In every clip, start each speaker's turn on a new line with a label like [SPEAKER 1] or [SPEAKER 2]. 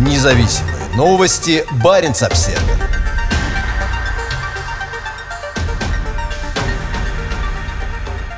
[SPEAKER 1] Независимые новости. Барин обсерва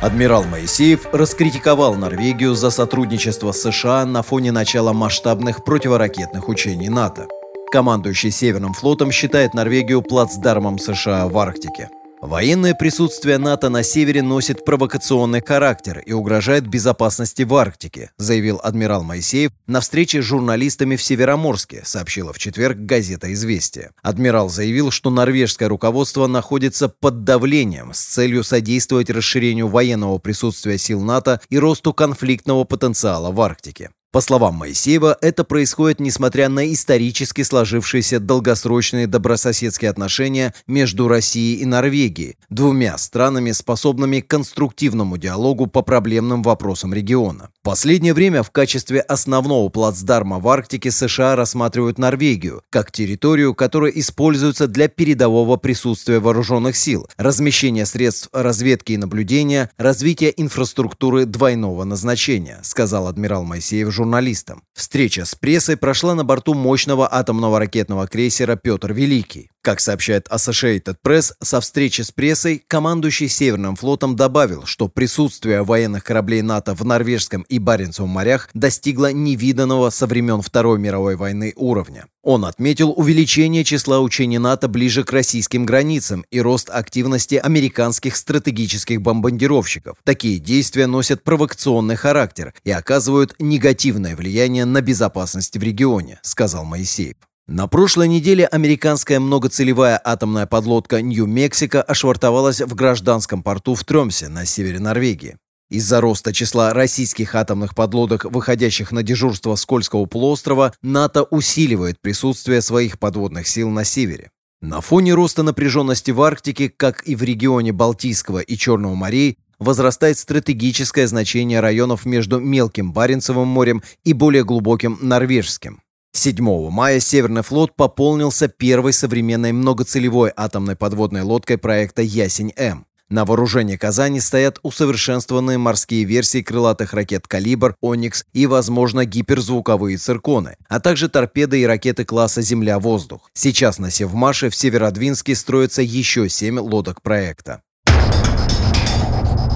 [SPEAKER 1] Адмирал Моисеев раскритиковал Норвегию за сотрудничество с США на фоне начала масштабных противоракетных учений НАТО. Командующий Северным флотом считает Норвегию плацдармом США в Арктике. Военное присутствие НАТО на севере носит провокационный характер и угрожает безопасности в Арктике, заявил адмирал Моисеев на встрече с журналистами в Североморске, сообщила в четверг газета «Известия». Адмирал заявил, что норвежское руководство находится под давлением с целью содействовать расширению военного присутствия сил НАТО и росту конфликтного потенциала в Арктике. По словам Моисеева, это происходит несмотря на исторически сложившиеся долгосрочные добрососедские отношения между Россией и Норвегией, двумя странами, способными к конструктивному диалогу по проблемным вопросам региона. В последнее время в качестве основного плацдарма в Арктике США рассматривают Норвегию как территорию, которая используется для передового присутствия вооруженных сил, размещения средств разведки и наблюдения, развития инфраструктуры двойного назначения, сказал адмирал Моисеев журналистам. Встреча с прессой прошла на борту мощного атомного ракетного крейсера «Петр Великий». Как сообщает Associated Press, со встречи с прессой командующий Северным флотом добавил, что присутствие военных кораблей НАТО в Норвежском и Баренцевом морях достигло невиданного со времен Второй мировой войны уровня. Он отметил увеличение числа учений НАТО ближе к российским границам и рост активности американских стратегических бомбардировщиков. Такие действия носят провокационный характер и оказывают негативное влияние на безопасность в регионе, сказал Моисеев. На прошлой неделе американская многоцелевая атомная подлодка «Нью-Мексико» ошвартовалась в гражданском порту в Тремсе на севере Норвегии. Из-за роста числа российских атомных подлодок, выходящих на дежурство с Кольского полуострова, НАТО усиливает присутствие своих подводных сил на севере. На фоне роста напряженности в Арктике, как и в регионе Балтийского и Черного морей, возрастает стратегическое значение районов между Мелким Баренцевым морем и более глубоким Норвежским. 7 мая Северный флот пополнился первой современной многоцелевой атомной подводной лодкой проекта «Ясень-М». На вооружении Казани стоят усовершенствованные морские версии крылатых ракет «Калибр», «Оникс» и, возможно, гиперзвуковые «Цирконы», а также торпеды и ракеты класса «Земля-воздух». Сейчас на Севмаше в Северодвинске строятся еще семь лодок проекта.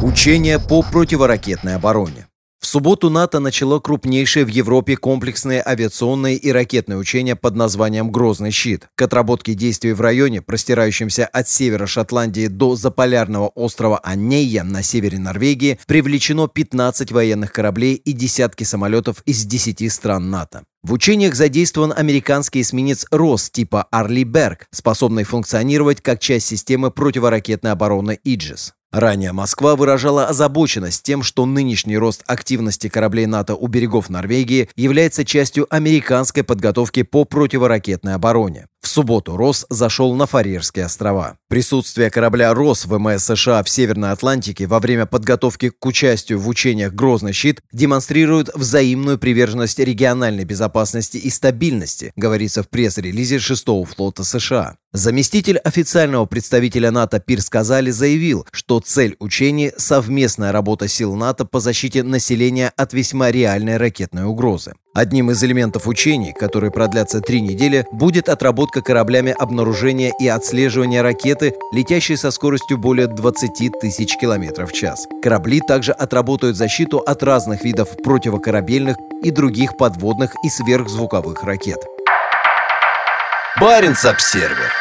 [SPEAKER 1] Учения по противоракетной обороне. В субботу НАТО начало крупнейшее в Европе комплексные авиационные и ракетные учения под названием «Грозный щит». К отработке действий в районе, простирающемся от севера Шотландии до заполярного острова Аннея на севере Норвегии, привлечено 15 военных кораблей и десятки самолетов из 10 стран НАТО. В учениях задействован американский эсминец «Рос» типа «Арли Берг», способный функционировать как часть системы противоракетной обороны «Иджис». Ранее Москва выражала озабоченность тем, что нынешний рост активности кораблей НАТО у берегов Норвегии является частью американской подготовки по противоракетной обороне. В субботу «Рос» зашел на Фарерские острова. Присутствие корабля «Рос» ВМС США в Северной Атлантике во время подготовки к участию в учениях «Грозный щит» демонстрирует взаимную приверженность региональной безопасности и стабильности, говорится в пресс-релизе 6-го флота США. Заместитель официального представителя НАТО Пирс Казали заявил, что цель учений – совместная работа сил НАТО по защите населения от весьма реальной ракетной угрозы. Одним из элементов учений, которые продлятся три недели, будет отработка кораблями обнаружения и отслеживания ракеты, летящей со скоростью более 20 тысяч километров в час. Корабли также отработают защиту от разных видов противокорабельных и других подводных и сверхзвуковых ракет. Баренц-Обсервер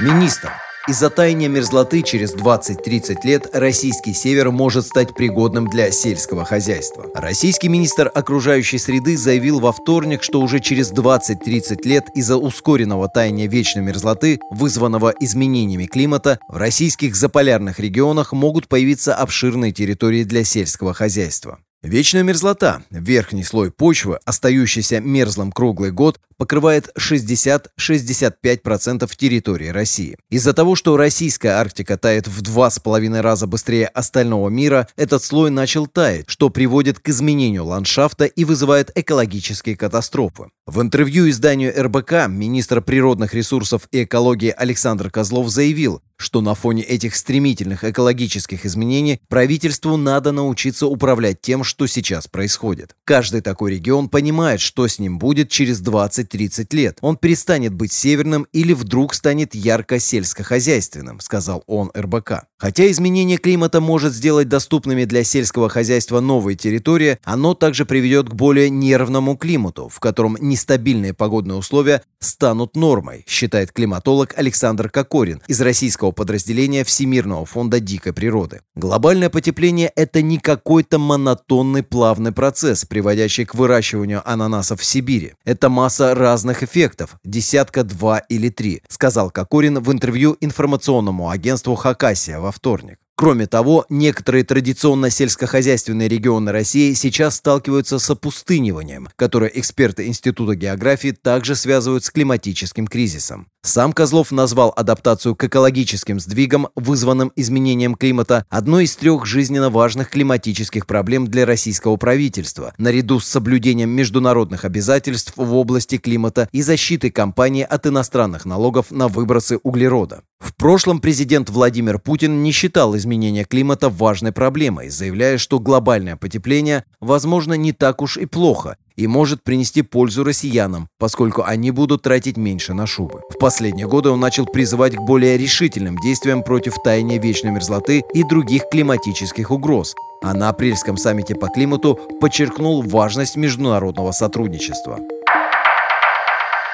[SPEAKER 1] Министр из-за таяния мерзлоты через 20-30 лет российский север может стать пригодным для сельского хозяйства. Российский министр окружающей среды заявил во вторник, что уже через 20-30 лет из-за ускоренного таяния вечной мерзлоты, вызванного изменениями климата, в российских заполярных регионах могут появиться обширные территории для сельского хозяйства. Вечная мерзлота, верхний слой почвы, остающийся мерзлым круглый год, покрывает 60-65% территории России. Из-за того, что российская Арктика тает в два с половиной раза быстрее остального мира, этот слой начал таять, что приводит к изменению ландшафта и вызывает экологические катастрофы. В интервью изданию РБК министр природных ресурсов и экологии Александр Козлов заявил, что на фоне этих стремительных экологических изменений правительству надо научиться управлять тем, что сейчас происходит. Каждый такой регион понимает, что с ним будет через 20-30 лет. Он перестанет быть северным или вдруг станет ярко сельскохозяйственным, сказал он РБК. Хотя изменение климата может сделать доступными для сельского хозяйства новые территории, оно также приведет к более нервному климату, в котором нестабильные погодные условия станут нормой, считает климатолог Александр Кокорин из российского подразделения Всемирного фонда дикой природы. Глобальное потепление – это не какой-то монотонный плавный процесс, приводящий к выращиванию ананасов в Сибири. Это масса разных эффектов, десятка, два или три, сказал Кокорин в интервью информационному агентству «Хакасия» во вторник. Кроме того, некоторые традиционно сельскохозяйственные регионы России сейчас сталкиваются с опустыниванием, которое эксперты Института географии также связывают с климатическим кризисом. Сам Козлов назвал адаптацию к экологическим сдвигам, вызванным изменением климата, одной из трех жизненно важных климатических проблем для российского правительства, наряду с соблюдением международных обязательств в области климата и защитой компании от иностранных налогов на выбросы углерода. В прошлом президент Владимир Путин не считал изменения климата важной проблемой, заявляя, что глобальное потепление, возможно, не так уж и плохо и может принести пользу россиянам, поскольку они будут тратить меньше на шубы. В последние годы он начал призывать к более решительным действиям против таяния вечной мерзлоты и других климатических угроз, а на апрельском саммите по климату подчеркнул важность международного сотрудничества.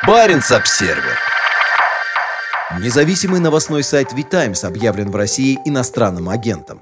[SPEAKER 2] Баренц-Обсервер
[SPEAKER 1] Независимый новостной сайт VTimes объявлен в России иностранным агентом.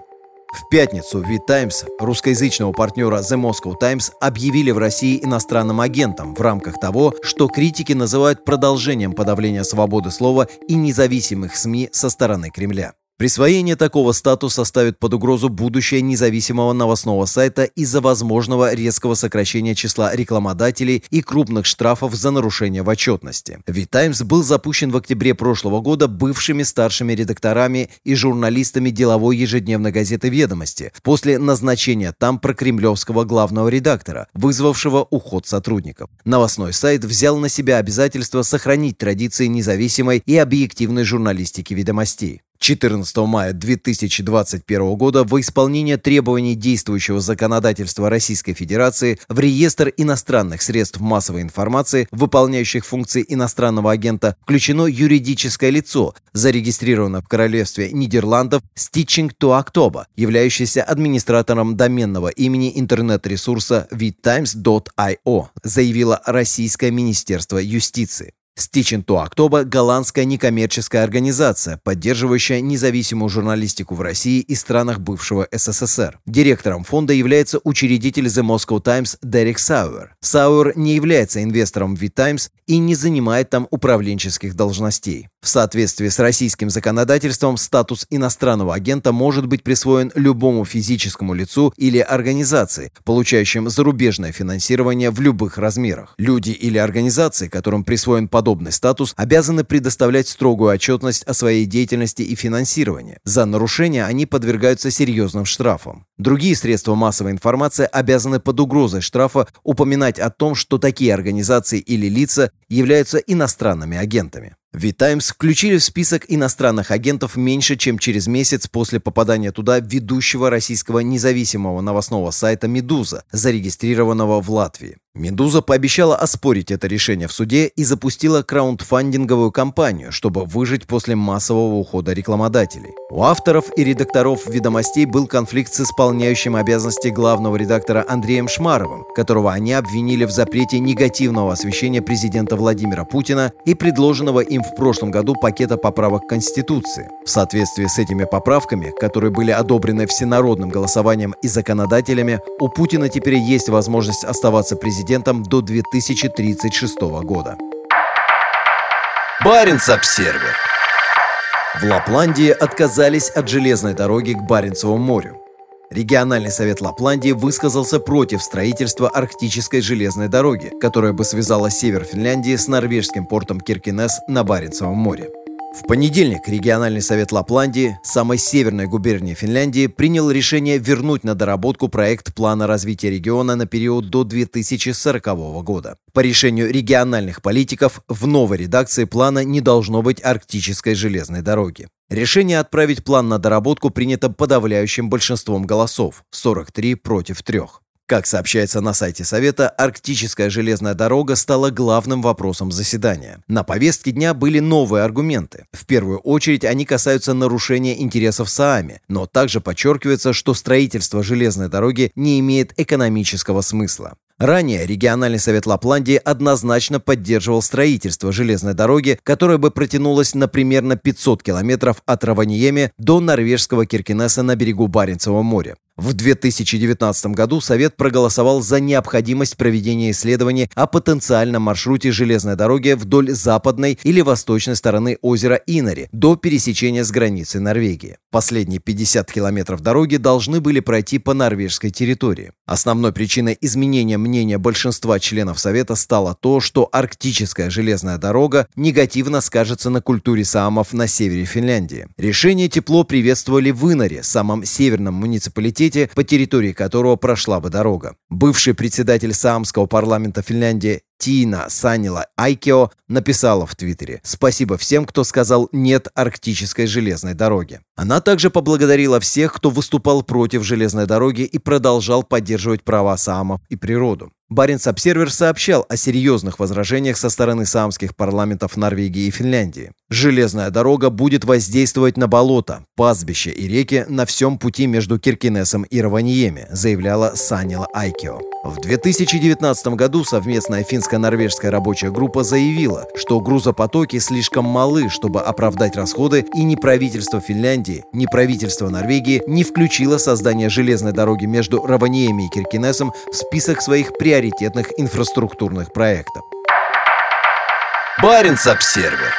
[SPEAKER 1] В пятницу V-Times, русскоязычного партнера The Moscow Times, объявили в России иностранным агентом в рамках того, что критики называют продолжением подавления свободы слова и независимых СМИ со стороны Кремля. Присвоение такого статуса ставит под угрозу будущее независимого новостного сайта из-за возможного резкого сокращения числа рекламодателей и крупных штрафов за нарушение в отчетности. Ведь «Таймс» был запущен в октябре прошлого года бывшими старшими редакторами и журналистами деловой ежедневной газеты «Ведомости» после назначения там прокремлевского главного редактора, вызвавшего уход сотрудников. Новостной сайт взял на себя обязательство сохранить традиции независимой и объективной журналистики «Ведомостей». 14 мая 2021 года во исполнение требований действующего законодательства Российской Федерации в реестр иностранных средств массовой информации, выполняющих функции иностранного агента, включено юридическое лицо, зарегистрировано в Королевстве Нидерландов Stitching to October, являющееся администратором доменного имени интернет-ресурса vidtimes.io, заявило Российское Министерство юстиции. Stitching to October – голландская некоммерческая организация, поддерживающая независимую журналистику в России и странах бывшего СССР. Директором фонда является учредитель The Moscow Times Дерек Сауэр. Сауэр не является инвестором в V-Times и не занимает там управленческих должностей. В соответствии с российским законодательством статус иностранного агента может быть присвоен любому физическому лицу или организации, получающим зарубежное финансирование в любых размерах. Люди или организации, которым присвоен подобный статус, обязаны предоставлять строгую отчетность о своей деятельности и финансировании. За нарушение они подвергаются серьезным штрафам. Другие средства массовой информации обязаны под угрозой штрафа упоминать о том, что такие организации или лица являются иностранными агентами. V-Times включили в список иностранных агентов меньше, чем через месяц после попадания туда ведущего российского независимого новостного сайта «Медуза», зарегистрированного в Латвии. «Медуза» пообещала оспорить это решение в суде и запустила краундфандинговую кампанию, чтобы выжить после массового ухода рекламодателей. У авторов и редакторов «Ведомостей» был конфликт с исполняющим обязанности главного редактора Андреем Шмаровым, которого они обвинили в запрете негативного освещения президента Владимира Путина и предложенного им в прошлом году пакета поправок Конституции. В соответствии с этими поправками, которые были одобрены всенародным голосованием и законодателями, у Путина теперь есть возможность оставаться президентом до 2036 года.
[SPEAKER 2] Баренц-Обсервер
[SPEAKER 1] В Лапландии отказались от железной дороги к Баренцеву морю. Региональный совет Лапландии высказался против строительства арктической железной дороги, которая бы связала север Финляндии с норвежским портом Киркинес на Баренцевом море. В понедельник региональный совет Лапландии, самой северной губернии Финляндии, принял решение вернуть на доработку проект плана развития региона на период до 2040 года. По решению региональных политиков в новой редакции плана не должно быть арктической железной дороги. Решение отправить план на доработку принято подавляющим большинством голосов – 43 против 3. Как сообщается на сайте Совета, арктическая железная дорога стала главным вопросом заседания. На повестке дня были новые аргументы. В первую очередь они касаются нарушения интересов Саами, но также подчеркивается, что строительство железной дороги не имеет экономического смысла. Ранее региональный совет Лапландии однозначно поддерживал строительство железной дороги, которая бы протянулась на примерно 500 километров от Раваниеме до норвежского Киркинесса на берегу Баренцева моря. В 2019 году Совет проголосовал за необходимость проведения исследований о потенциальном маршруте железной дороги вдоль западной или восточной стороны озера Инари до пересечения с границей Норвегии. Последние 50 километров дороги должны были пройти по норвежской территории. Основной причиной изменения мнения большинства членов Совета стало то, что арктическая железная дорога негативно скажется на культуре саамов на севере Финляндии. Решение тепло приветствовали в Инаре, самом северном муниципалитете университете, по территории которого прошла бы дорога. Бывший председатель Саамского парламента Финляндии Тина Санила Айкио написала в Твиттере «Спасибо всем, кто сказал «нет» арктической железной дороге». Она также поблагодарила всех, кто выступал против железной дороги и продолжал поддерживать права саамов и природу. Баренц Обсервер сообщал о серьезных возражениях со стороны саамских парламентов Норвегии и Финляндии. Железная дорога будет воздействовать на болота, пастбища и реки на всем пути между Киркинесом и Раваньеми, заявляла Санила Айкио. В 2019 году совместная финско-норвежская рабочая группа заявила, что грузопотоки слишком малы, чтобы оправдать расходы, и ни правительство Финляндии, ни правительство Норвегии не включило создание железной дороги между Раваньеми и Киркинесом в список своих приоритетных инфраструктурных проектов.
[SPEAKER 2] Баренц-Обсервер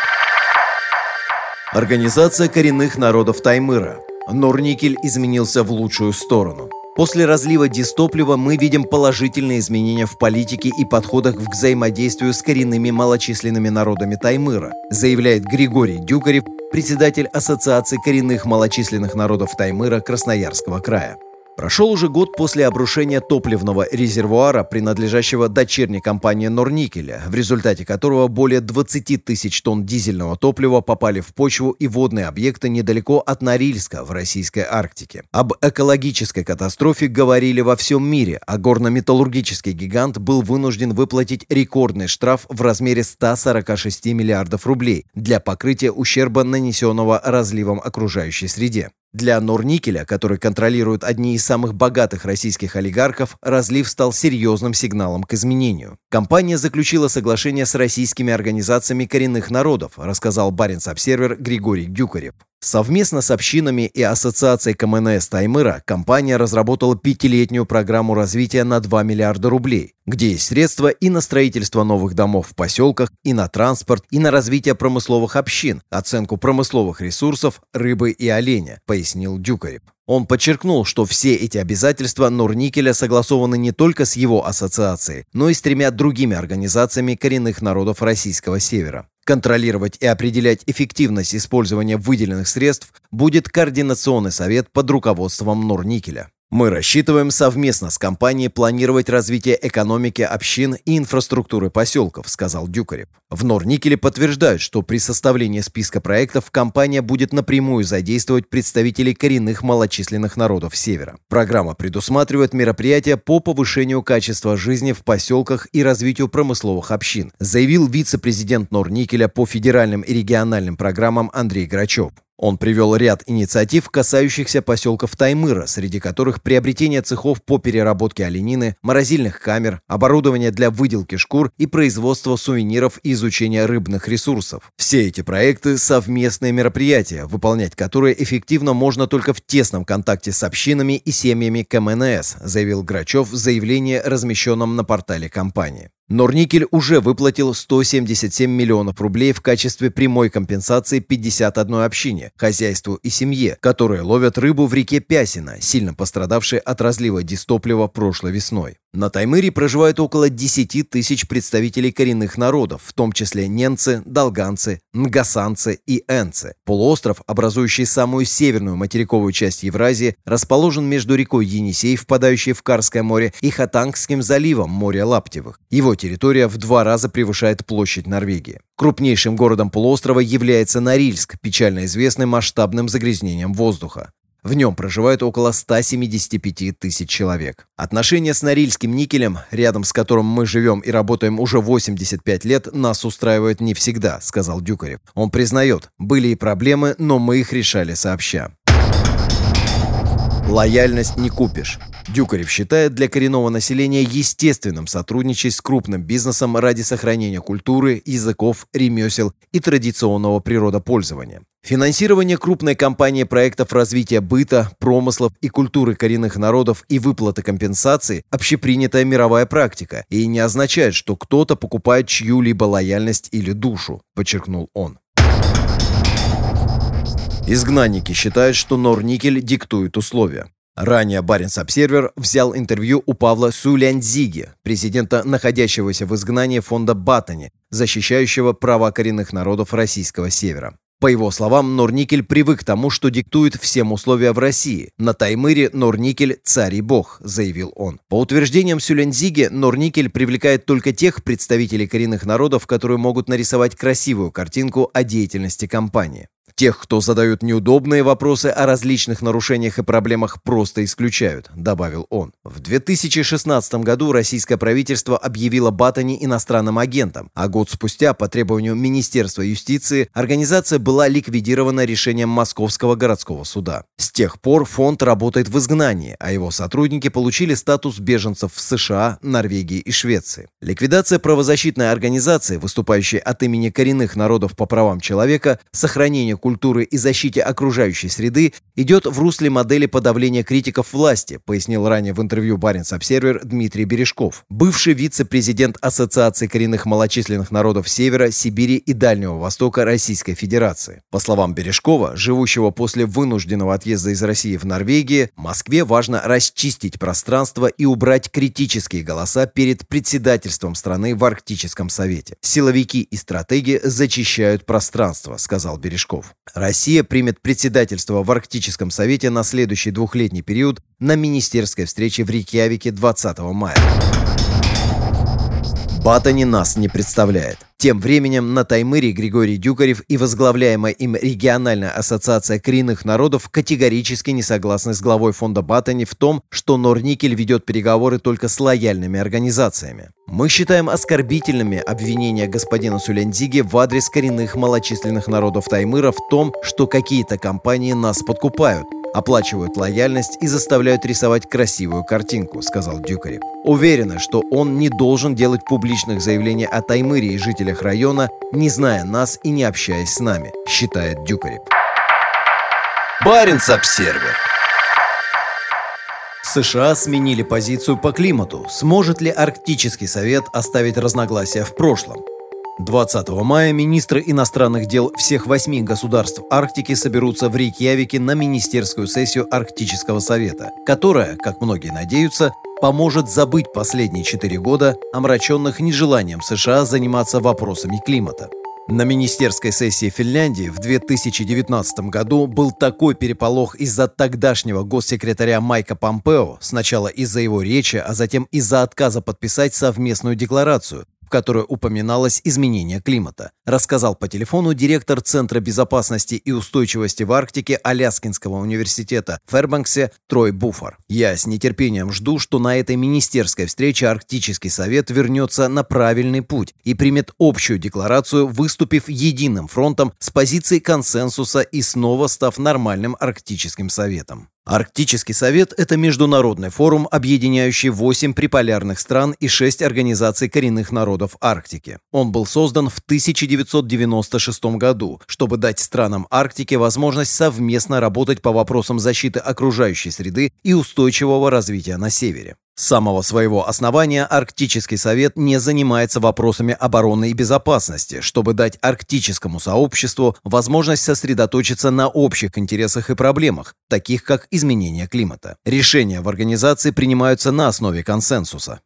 [SPEAKER 1] Организация коренных народов Таймыра. Норникель изменился в лучшую сторону. После разлива дистоплива мы видим положительные изменения в политике и подходах к взаимодействию с коренными малочисленными народами Таймыра, заявляет Григорий Дюкарев, председатель Ассоциации коренных малочисленных народов Таймыра Красноярского края. Прошел уже год после обрушения топливного резервуара, принадлежащего дочерней компании Норникеля, в результате которого более 20 тысяч тонн дизельного топлива попали в почву и водные объекты недалеко от Норильска в российской Арктике. Об экологической катастрофе говорили во всем мире, а горно-металлургический гигант был вынужден выплатить рекордный штраф в размере 146 миллиардов рублей для покрытия ущерба, нанесенного разливом окружающей среде. Для Норникеля, который контролирует одни из самых богатых российских олигархов, разлив стал серьезным сигналом к изменению. Компания заключила соглашение с российскими организациями коренных народов, рассказал Баренц-Обсервер Григорий Дюкарев. Совместно с общинами и ассоциацией КМНС Таймыра компания разработала пятилетнюю программу развития на 2 миллиарда рублей, где есть средства и на строительство новых домов в поселках, и на транспорт, и на развитие промысловых общин, оценку промысловых ресурсов, рыбы и оленя, пояснил Дюкарев. Он подчеркнул, что все эти обязательства Норникеля согласованы не только с его ассоциацией, но и с тремя другими организациями коренных народов Российского Севера. Контролировать и определять эффективность использования выделенных средств будет Координационный совет под руководством Норникеля. Мы рассчитываем совместно с компанией планировать развитие экономики общин и инфраструктуры поселков, сказал Дюкарев. В Норникеле подтверждают, что при составлении списка проектов компания будет напрямую задействовать представителей коренных малочисленных народов Севера. Программа предусматривает мероприятия по повышению качества жизни в поселках и развитию промысловых общин, заявил вице-президент Норникеля по федеральным и региональным программам Андрей Грачев. Он привел ряд инициатив, касающихся поселков Таймыра, среди которых приобретение цехов по переработке оленины, морозильных камер, оборудование для выделки шкур и производство сувениров и изучения рыбных ресурсов. Все эти проекты – совместные мероприятия, выполнять которые эффективно можно только в тесном контакте с общинами и семьями КМНС, заявил Грачев в заявлении, размещенном на портале компании. Норникель уже выплатил 177 миллионов рублей в качестве прямой компенсации 51 общине, хозяйству и семье, которые ловят рыбу в реке Пясина, сильно пострадавшей от разлива дистоплива прошлой весной. На Таймыре проживают около 10 тысяч представителей коренных народов, в том числе ненцы, долганцы, нгасанцы и энцы. Полуостров, образующий самую северную материковую часть Евразии, расположен между рекой Енисей, впадающей в Карское море, и Хатангским заливом, море Лаптевых. Его территория в два раза превышает площадь Норвегии. Крупнейшим городом полуострова является Норильск, печально известный масштабным загрязнением воздуха. В нем проживает около 175 тысяч человек. Отношения с Норильским никелем, рядом с которым мы живем и работаем уже 85 лет, нас устраивают не всегда, сказал Дюкарев. Он признает, были и проблемы, но мы их решали сообща. Лояльность не купишь. Дюкарев считает для коренного населения естественным сотрудничать с крупным бизнесом ради сохранения культуры, языков, ремесел и традиционного природопользования. Финансирование крупной компании проектов развития быта, промыслов и культуры коренных народов и выплаты компенсаций – общепринятая мировая практика и не означает, что кто-то покупает чью-либо лояльность или душу, подчеркнул он. Изгнанники считают, что Норникель диктует условия. Ранее Баренц Обсервер взял интервью у Павла Сулянзиги, президента находящегося в изгнании фонда Батани, защищающего права коренных народов российского севера. По его словам, Норникель привык к тому, что диктует всем условия в России. На Таймыре Норникель – царь и бог, заявил он. По утверждениям Сюлензиге, Норникель привлекает только тех представителей коренных народов, которые могут нарисовать красивую картинку о деятельности компании. Тех, кто задают неудобные вопросы о различных нарушениях и проблемах, просто исключают», — добавил он. В 2016 году российское правительство объявило Батани иностранным агентом, а год спустя, по требованию Министерства юстиции, организация была ликвидирована решением Московского городского суда. С тех пор фонд работает в изгнании, а его сотрудники получили статус беженцев в США, Норвегии и Швеции. Ликвидация правозащитной организации, выступающей от имени коренных народов по правам человека, сохранение культуры и защите окружающей среды идет в русле модели подавления критиков власти, пояснил ранее в интервью Баренц Обсервер Дмитрий Бережков, бывший вице-президент Ассоциации коренных малочисленных народов Севера, Сибири и Дальнего Востока Российской Федерации. По словам Бережкова, живущего после вынужденного отъезда из России в Норвегии, Москве важно расчистить пространство и убрать критические голоса перед председательством страны в Арктическом Совете. Силовики и стратеги зачищают пространство, сказал Бережков. Россия примет председательство в Арктическом совете на следующий двухлетний период на министерской встрече в Рейкьявике 20 мая. Батани нас не представляет. Тем временем на Таймыре Григорий Дюкарев и возглавляемая им региональная ассоциация коренных народов категорически не согласны с главой фонда Батани в том, что Норникель ведет переговоры только с лояльными организациями. Мы считаем оскорбительными обвинения господина Сулендиги в адрес коренных малочисленных народов Таймыра в том, что какие-то компании нас подкупают, оплачивают лояльность и заставляют рисовать красивую картинку», — сказал Дюкарев. Уверена, что он не должен делать публичных заявлений о Таймыре и жителях района, не зная нас и не общаясь с нами, считает Дюкарев. Баренц-обсервер США сменили позицию по климату. Сможет ли Арктический совет оставить разногласия в прошлом? 20 мая министры иностранных дел всех восьми государств Арктики соберутся в Рейкьявике на министерскую сессию Арктического совета, которая, как многие надеются, поможет забыть последние четыре года, омраченных нежеланием США заниматься вопросами климата. На министерской сессии Финляндии в 2019 году был такой переполох из-за тогдашнего госсекретаря Майка Помпео, сначала из-за его речи, а затем из-за отказа подписать совместную декларацию, которой упоминалось изменение климата, рассказал по телефону директор Центра безопасности и устойчивости в Арктике Аляскинского университета в Фербанксе Трой Буфор. «Я с нетерпением жду, что на этой министерской встрече Арктический совет вернется на правильный путь и примет общую декларацию, выступив единым фронтом с позицией консенсуса и снова став нормальным Арктическим советом. Арктический совет – это международный форум, объединяющий 8 приполярных стран и 6 организаций коренных народов Арктики. Он был создан в 1996 году, чтобы дать странам Арктики возможность совместно работать по вопросам защиты окружающей среды и устойчивого развития на севере. С самого своего основания Арктический совет не занимается вопросами обороны и безопасности, чтобы дать арктическому сообществу возможность сосредоточиться на общих интересах и проблемах, таких как изменение климата. Решения в организации принимаются на основе консенсуса.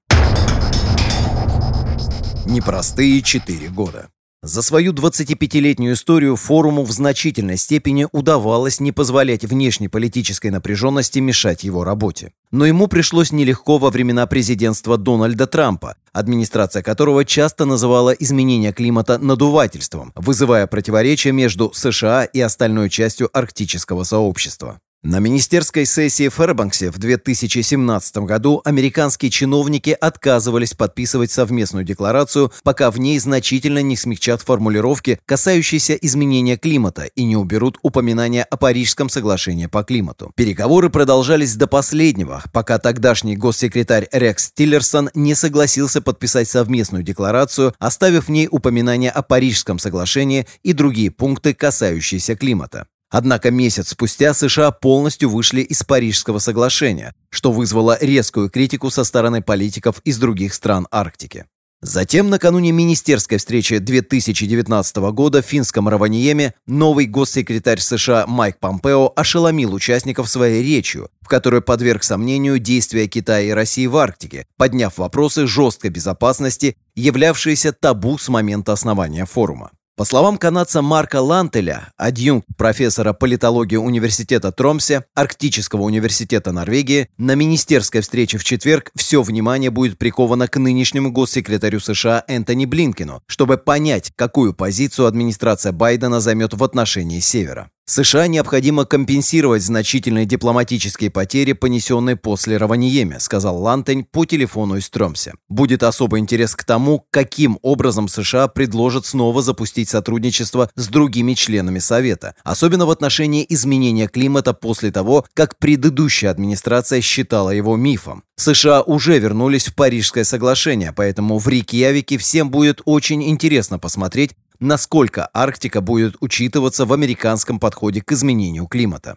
[SPEAKER 1] Непростые четыре года. За свою 25-летнюю историю форуму в значительной степени удавалось не позволять внешней политической напряженности мешать его работе. Но ему пришлось нелегко во времена президентства Дональда Трампа, администрация которого часто называла изменение климата надувательством, вызывая противоречия между США и остальной частью арктического сообщества. На министерской сессии в Фэрбанксе в 2017 году американские чиновники отказывались подписывать совместную декларацию, пока в ней значительно не смягчат формулировки, касающиеся изменения климата и не уберут упоминания о Парижском соглашении по климату. Переговоры продолжались до последнего, пока тогдашний госсекретарь Рекс Тиллерсон не согласился подписать совместную декларацию, оставив в ней упоминания о Парижском соглашении и другие пункты, касающиеся климата. Однако месяц спустя США полностью вышли из Парижского соглашения, что вызвало резкую критику со стороны политиков из других стран Арктики. Затем, накануне министерской встречи 2019 года в финском Раваниеме, новый госсекретарь США Майк Помпео ошеломил участников своей речью, в которой подверг сомнению действия Китая и России в Арктике, подняв вопросы жесткой безопасности, являвшиеся табу с момента основания форума. По словам канадца Марка Лантеля, адъюнкт профессора политологии университета Тромсе, Арктического университета Норвегии, на министерской встрече в четверг все внимание будет приковано к нынешнему госсекретарю США Энтони Блинкину, чтобы понять, какую позицию администрация Байдена займет в отношении Севера. США необходимо компенсировать значительные дипломатические потери, понесенные после Раваниеме, сказал Лантень по телефону из Тромсе. Будет особый интерес к тому, каким образом США предложат снова запустить сотрудничество с другими членами Совета, особенно в отношении изменения климата после того, как предыдущая администрация считала его мифом. США уже вернулись в Парижское соглашение, поэтому в Рикьявике всем будет очень интересно посмотреть, насколько Арктика будет учитываться в американском подходе к изменению климата.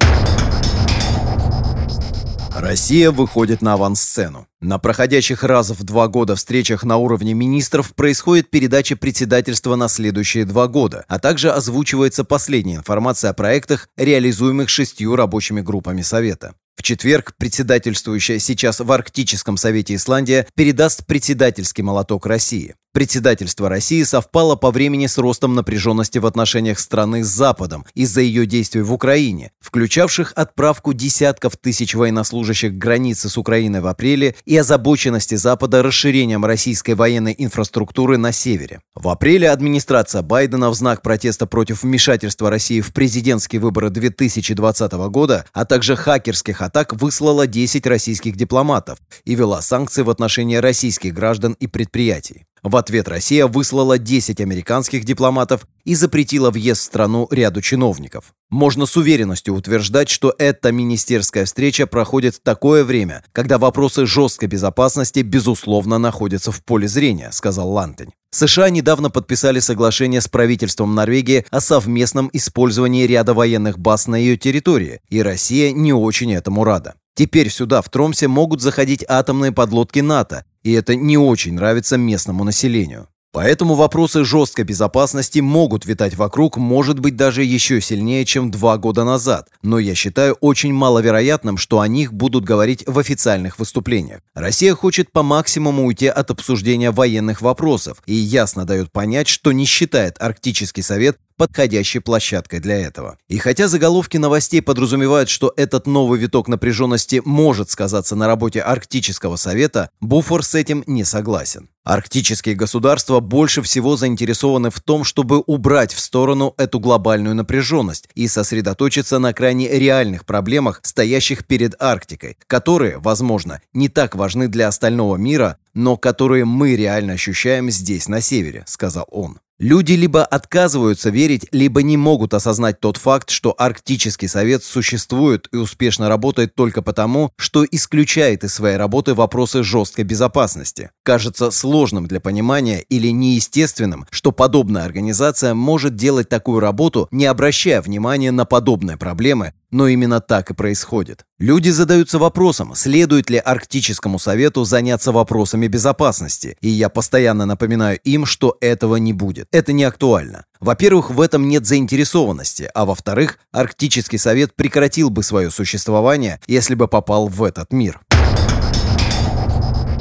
[SPEAKER 1] Россия выходит на авансцену. На проходящих раз в два года встречах на уровне министров происходит передача председательства на следующие два года, а также озвучивается последняя информация о проектах, реализуемых шестью рабочими группами Совета. В четверг председательствующая сейчас в Арктическом совете Исландия передаст председательский молоток России. Председательство России совпало по времени с ростом напряженности в отношениях страны с Западом из-за ее действий в Украине, включавших отправку десятков тысяч военнослужащих к границе с Украиной в апреле и озабоченности Запада расширением российской военной инфраструктуры на севере. В апреле администрация Байдена в знак протеста против вмешательства России в президентские выборы 2020 года, а также хакерских атак выслала 10 российских дипломатов и вела санкции в отношении российских граждан и предприятий. В ответ Россия выслала 10 американских дипломатов и запретила въезд в страну ряду чиновников. Можно с уверенностью утверждать, что эта министерская встреча проходит в такое время, когда вопросы жесткой безопасности, безусловно, находятся в поле зрения, сказал Лантень. США недавно подписали соглашение с правительством Норвегии о совместном использовании ряда военных баз на ее территории, и Россия не очень этому рада. Теперь сюда, в Тромсе, могут заходить атомные подлодки НАТО, и это не очень нравится местному населению. Поэтому вопросы жесткой безопасности могут витать вокруг, может быть, даже еще сильнее, чем два года назад, но я считаю очень маловероятным, что о них будут говорить в официальных выступлениях. Россия хочет по максимуму уйти от обсуждения военных вопросов и ясно дает понять, что не считает Арктический совет подходящей площадкой для этого. И хотя заголовки новостей подразумевают, что этот новый виток напряженности может сказаться на работе Арктического совета, Буфор с этим не согласен. Арктические государства больше всего заинтересованы в том, чтобы убрать в сторону эту глобальную напряженность и сосредоточиться на крайне реальных проблемах, стоящих перед Арктикой, которые, возможно, не так важны для остального мира, но которые мы реально ощущаем здесь, на севере, сказал он. Люди либо отказываются верить, либо не могут осознать тот факт, что Арктический совет существует и успешно работает только потому, что исключает из своей работы вопросы жесткой безопасности. Кажется сложным для понимания или неестественным, что подобная организация может делать такую работу, не обращая внимания на подобные проблемы, Но именно так и происходит. Люди задаются вопросом, следует ли Арктическому совету заняться вопросами безопасности, и я постоянно напоминаю им, что этого не будет. Это не актуально. Во-первых, в этом нет заинтересованности, а во-вторых, Арктический совет прекратил бы свое существование, если бы попал в этот мир.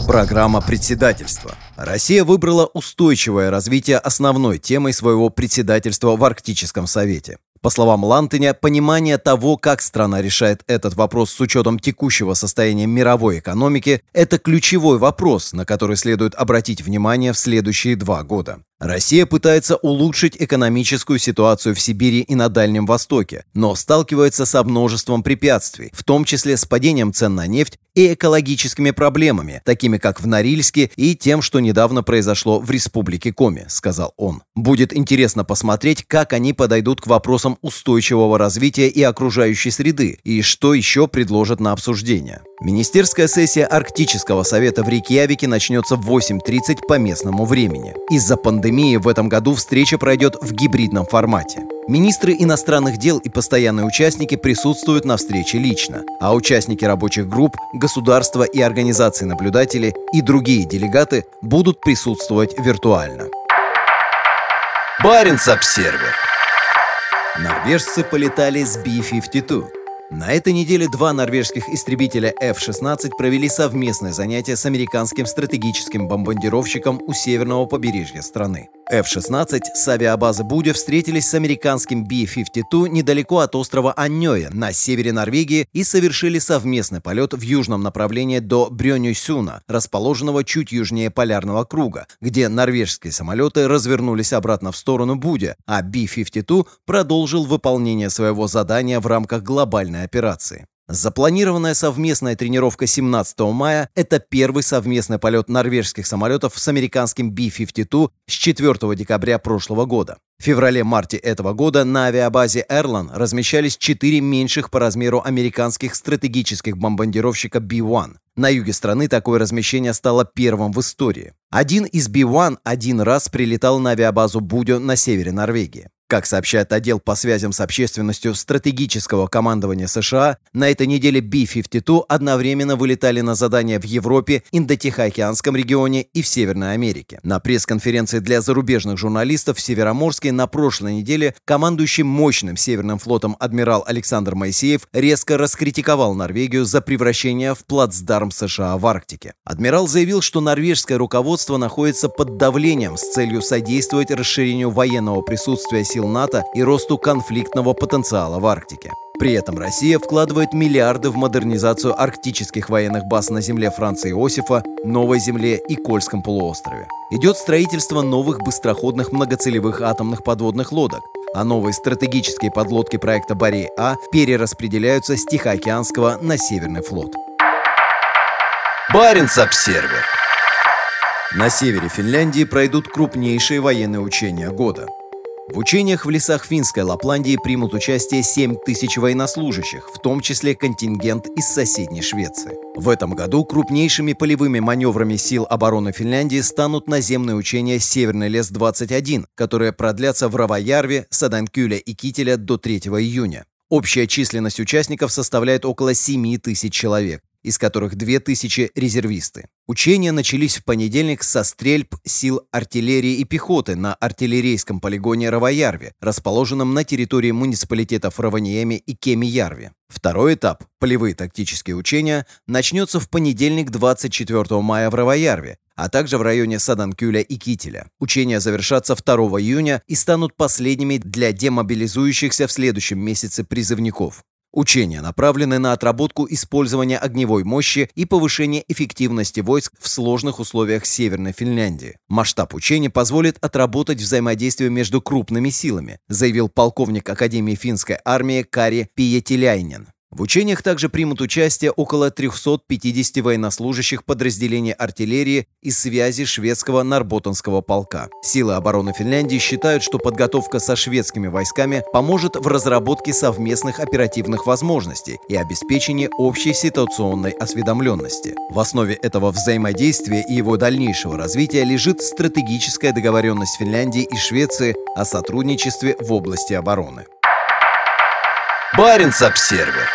[SPEAKER 1] Программа председательства. Россия выбрала устойчивое развитие основной темой своего председательства в Арктическом совете. По словам Лантыня, понимание того, как страна решает этот вопрос с учетом текущего состояния мировой экономики, это ключевой вопрос, на который следует обратить внимание в следующие два года. Россия пытается улучшить экономическую ситуацию в Сибири и на Дальнем Востоке, но сталкивается со множеством препятствий, в том числе с падением цен на нефть и экологическими проблемами, такими как в Норильске и тем, что недавно произошло в Республике Коми, сказал он. Будет интересно посмотреть, как они подойдут к вопросам устойчивого развития и окружающей среды, и что еще предложат на обсуждение. Министерская сессия Арктического совета в Рейкьявике начнется в 8.30 по местному времени. Из-за пандемии в этом году встреча пройдет в гибридном формате. Министры иностранных дел и постоянные участники присутствуют на встрече лично, а участники рабочих групп, государства и организации наблюдателей и другие делегаты будут присутствовать виртуально. Баренц-обсервер Норвежцы полетали с B-52. На этой неделе два норвежских истребителя F-16 провели совместное занятие с американским стратегическим бомбардировщиком у северного побережья страны. F-16 с авиабазы Будя встретились с американским B-52 недалеко от острова Аньоя на севере Норвегии и совершили совместный полет в южном направлении до Брёнюсюна, расположенного чуть южнее полярного круга, где норвежские самолеты развернулись обратно в сторону Будя, а B-52 продолжил выполнение своего задания в рамках глобальной операции. Запланированная совместная тренировка 17 мая – это первый совместный полет норвежских самолетов с американским B-52 с 4 декабря прошлого года. В феврале-марте этого года на авиабазе Эрлан размещались четыре меньших по размеру американских стратегических бомбардировщика B-1. На юге страны такое размещение стало первым в истории. Один из B-1 один раз прилетал на авиабазу Будё на севере Норвегии. Как сообщает отдел по связям с общественностью стратегического командования США, на этой неделе B-52 одновременно вылетали на задания в Европе, Индотихоокеанском регионе и в Северной Америке. На пресс-конференции для зарубежных журналистов в Североморске на прошлой неделе командующий мощным Северным флотом адмирал Александр Моисеев резко раскритиковал Норвегию за превращение в плацдарм США в Арктике. Адмирал заявил, что норвежское руководство находится под давлением с целью содействовать расширению военного присутствия сил сил НАТО и росту конфликтного потенциала в Арктике. При этом Россия вкладывает миллиарды в модернизацию арктических военных баз на земле Франции Иосифа, Новой Земле и Кольском полуострове. Идет строительство новых быстроходных многоцелевых атомных подводных лодок, а новые стратегические подлодки проекта «Борей-А» перераспределяются с Тихоокеанского на Северный флот. Баренц-обсервер На севере Финляндии пройдут крупнейшие военные учения года – в учениях в лесах финской Лапландии примут участие 7 тысяч военнослужащих, в том числе контингент из соседней Швеции. В этом году крупнейшими полевыми маневрами сил обороны Финляндии станут наземные учения «Северный лес-21», которые продлятся в Равоярве, Саданкюле и Кителя до 3 июня. Общая численность участников составляет около 7 тысяч человек из которых 2000 резервисты. Учения начались в понедельник со стрельб сил артиллерии и пехоты на артиллерийском полигоне Равоярве, расположенном на территории муниципалитетов Раваниеми и Кеми-Ярве. Второй этап, полевые тактические учения, начнется в понедельник 24 мая в Равоярве, а также в районе Саданкюля и Кителя. Учения завершатся 2 июня и станут последними для демобилизующихся в следующем месяце призывников. Учения направлены на отработку использования огневой мощи и повышение эффективности войск в сложных условиях Северной Финляндии. Масштаб учений позволит отработать взаимодействие между крупными силами, заявил полковник Академии финской армии Кари Пиетиляйнен. В учениях также примут участие около 350 военнослужащих подразделений артиллерии и связи шведского Нарботанского полка. Силы обороны Финляндии считают, что подготовка со шведскими войсками поможет в разработке совместных оперативных возможностей и обеспечении общей ситуационной осведомленности. В основе этого взаимодействия и его дальнейшего развития лежит стратегическая договоренность Финляндии и Швеции о сотрудничестве в области обороны. Баренц-Обсервер.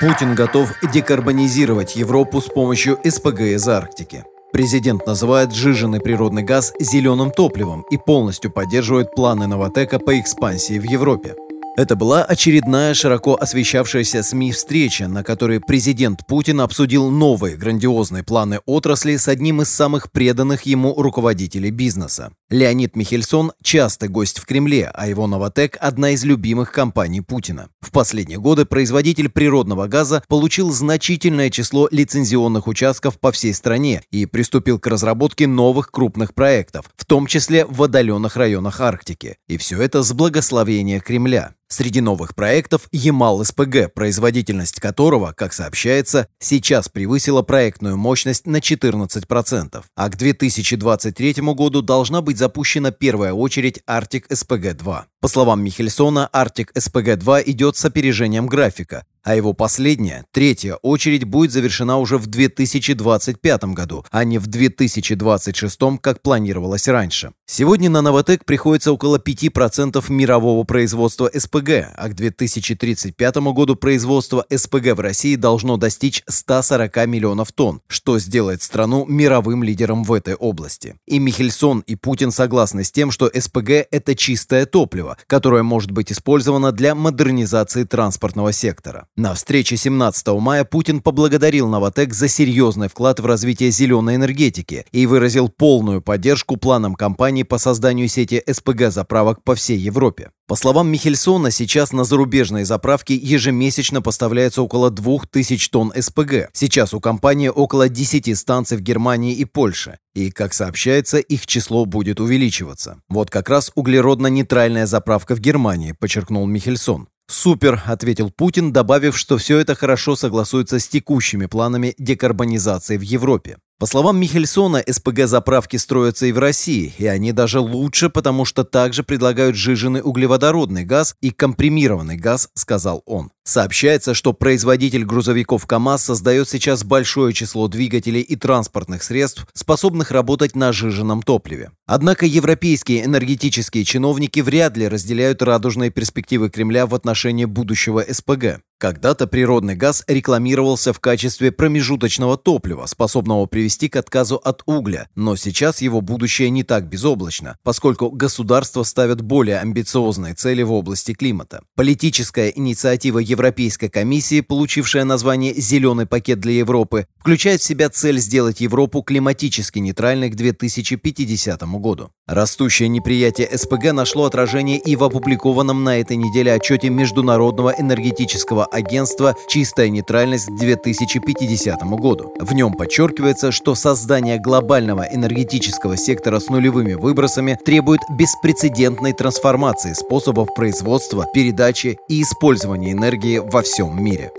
[SPEAKER 1] Путин готов декарбонизировать Европу с помощью СПГ из Арктики. Президент называет сжиженный природный газ зеленым топливом и полностью поддерживает планы Новотека по экспансии в Европе. Это была очередная широко освещавшаяся СМИ встреча, на которой президент Путин обсудил новые грандиозные планы отрасли с одним из самых преданных ему руководителей бизнеса. Леонид Михельсон – частый гость в Кремле, а его «Новотек» – одна из любимых компаний Путина. В последние годы производитель природного газа получил значительное число лицензионных участков по всей стране и приступил к разработке новых крупных проектов, в том числе в отдаленных районах Арктики. И все это с благословения Кремля. Среди новых проектов Ямал-СПГ, производительность которого, как сообщается, сейчас превысила проектную мощность на 14%, а к 2023 году должна быть запущена первая очередь Arctic SPG-2. По словам Михельсона, Arctic SPG-2 идет с опережением графика, а его последняя, третья очередь будет завершена уже в 2025 году, а не в 2026, как планировалось раньше. Сегодня на Новотек приходится около 5% мирового производства СПГ, а к 2035 году производство СПГ в России должно достичь 140 миллионов тонн, что сделает страну мировым лидером в этой области. И Михельсон, и Путин согласны с тем, что СПГ – это чистое топливо, которое может быть использовано для модернизации транспортного сектора. На встрече 17 мая Путин поблагодарил Новотек за серьезный вклад в развитие зеленой энергетики и выразил полную поддержку планам компании по созданию сети СПГ-заправок по всей Европе. По словам Михельсона, сейчас на зарубежные заправки ежемесячно поставляется около 2000 тонн СПГ. Сейчас у компании около 10 станций в Германии и Польше. И, как сообщается, их число будет увеличиваться. Вот как раз углеродно-нейтральная заправка в Германии, подчеркнул Михельсон. «Супер», — ответил Путин, добавив, что все это хорошо согласуется с текущими планами декарбонизации в Европе. По словам Михельсона, СПГ-заправки строятся и в России, и они даже лучше, потому что также предлагают жиженый углеводородный газ и компримированный газ, сказал он. Сообщается, что производитель грузовиков КАМАЗ создает сейчас большое число двигателей и транспортных средств, способных работать на жиженном топливе. Однако европейские энергетические чиновники вряд ли разделяют радужные перспективы Кремля в отношении будущего СПГ. Когда-то природный газ рекламировался в качестве промежуточного топлива, способного привести к отказу от угля, но сейчас его будущее не так безоблачно, поскольку государства ставят более амбициозные цели в области климата. Политическая инициатива Европейской комиссии, получившая название «Зеленый пакет для Европы», включает в себя цель сделать Европу климатически нейтральной к 2050 году. Растущее неприятие СПГ нашло отражение и в опубликованном на этой неделе отчете Международного энергетического агентства «Чистая нейтральность к 2050 году». В нем подчеркивается, что создание глобального энергетического сектора с нулевыми выбросами требует беспрецедентной трансформации способов производства, передачи и использования энергии во всем мире.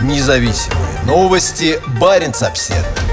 [SPEAKER 2] Независимые новости. Барин обседный.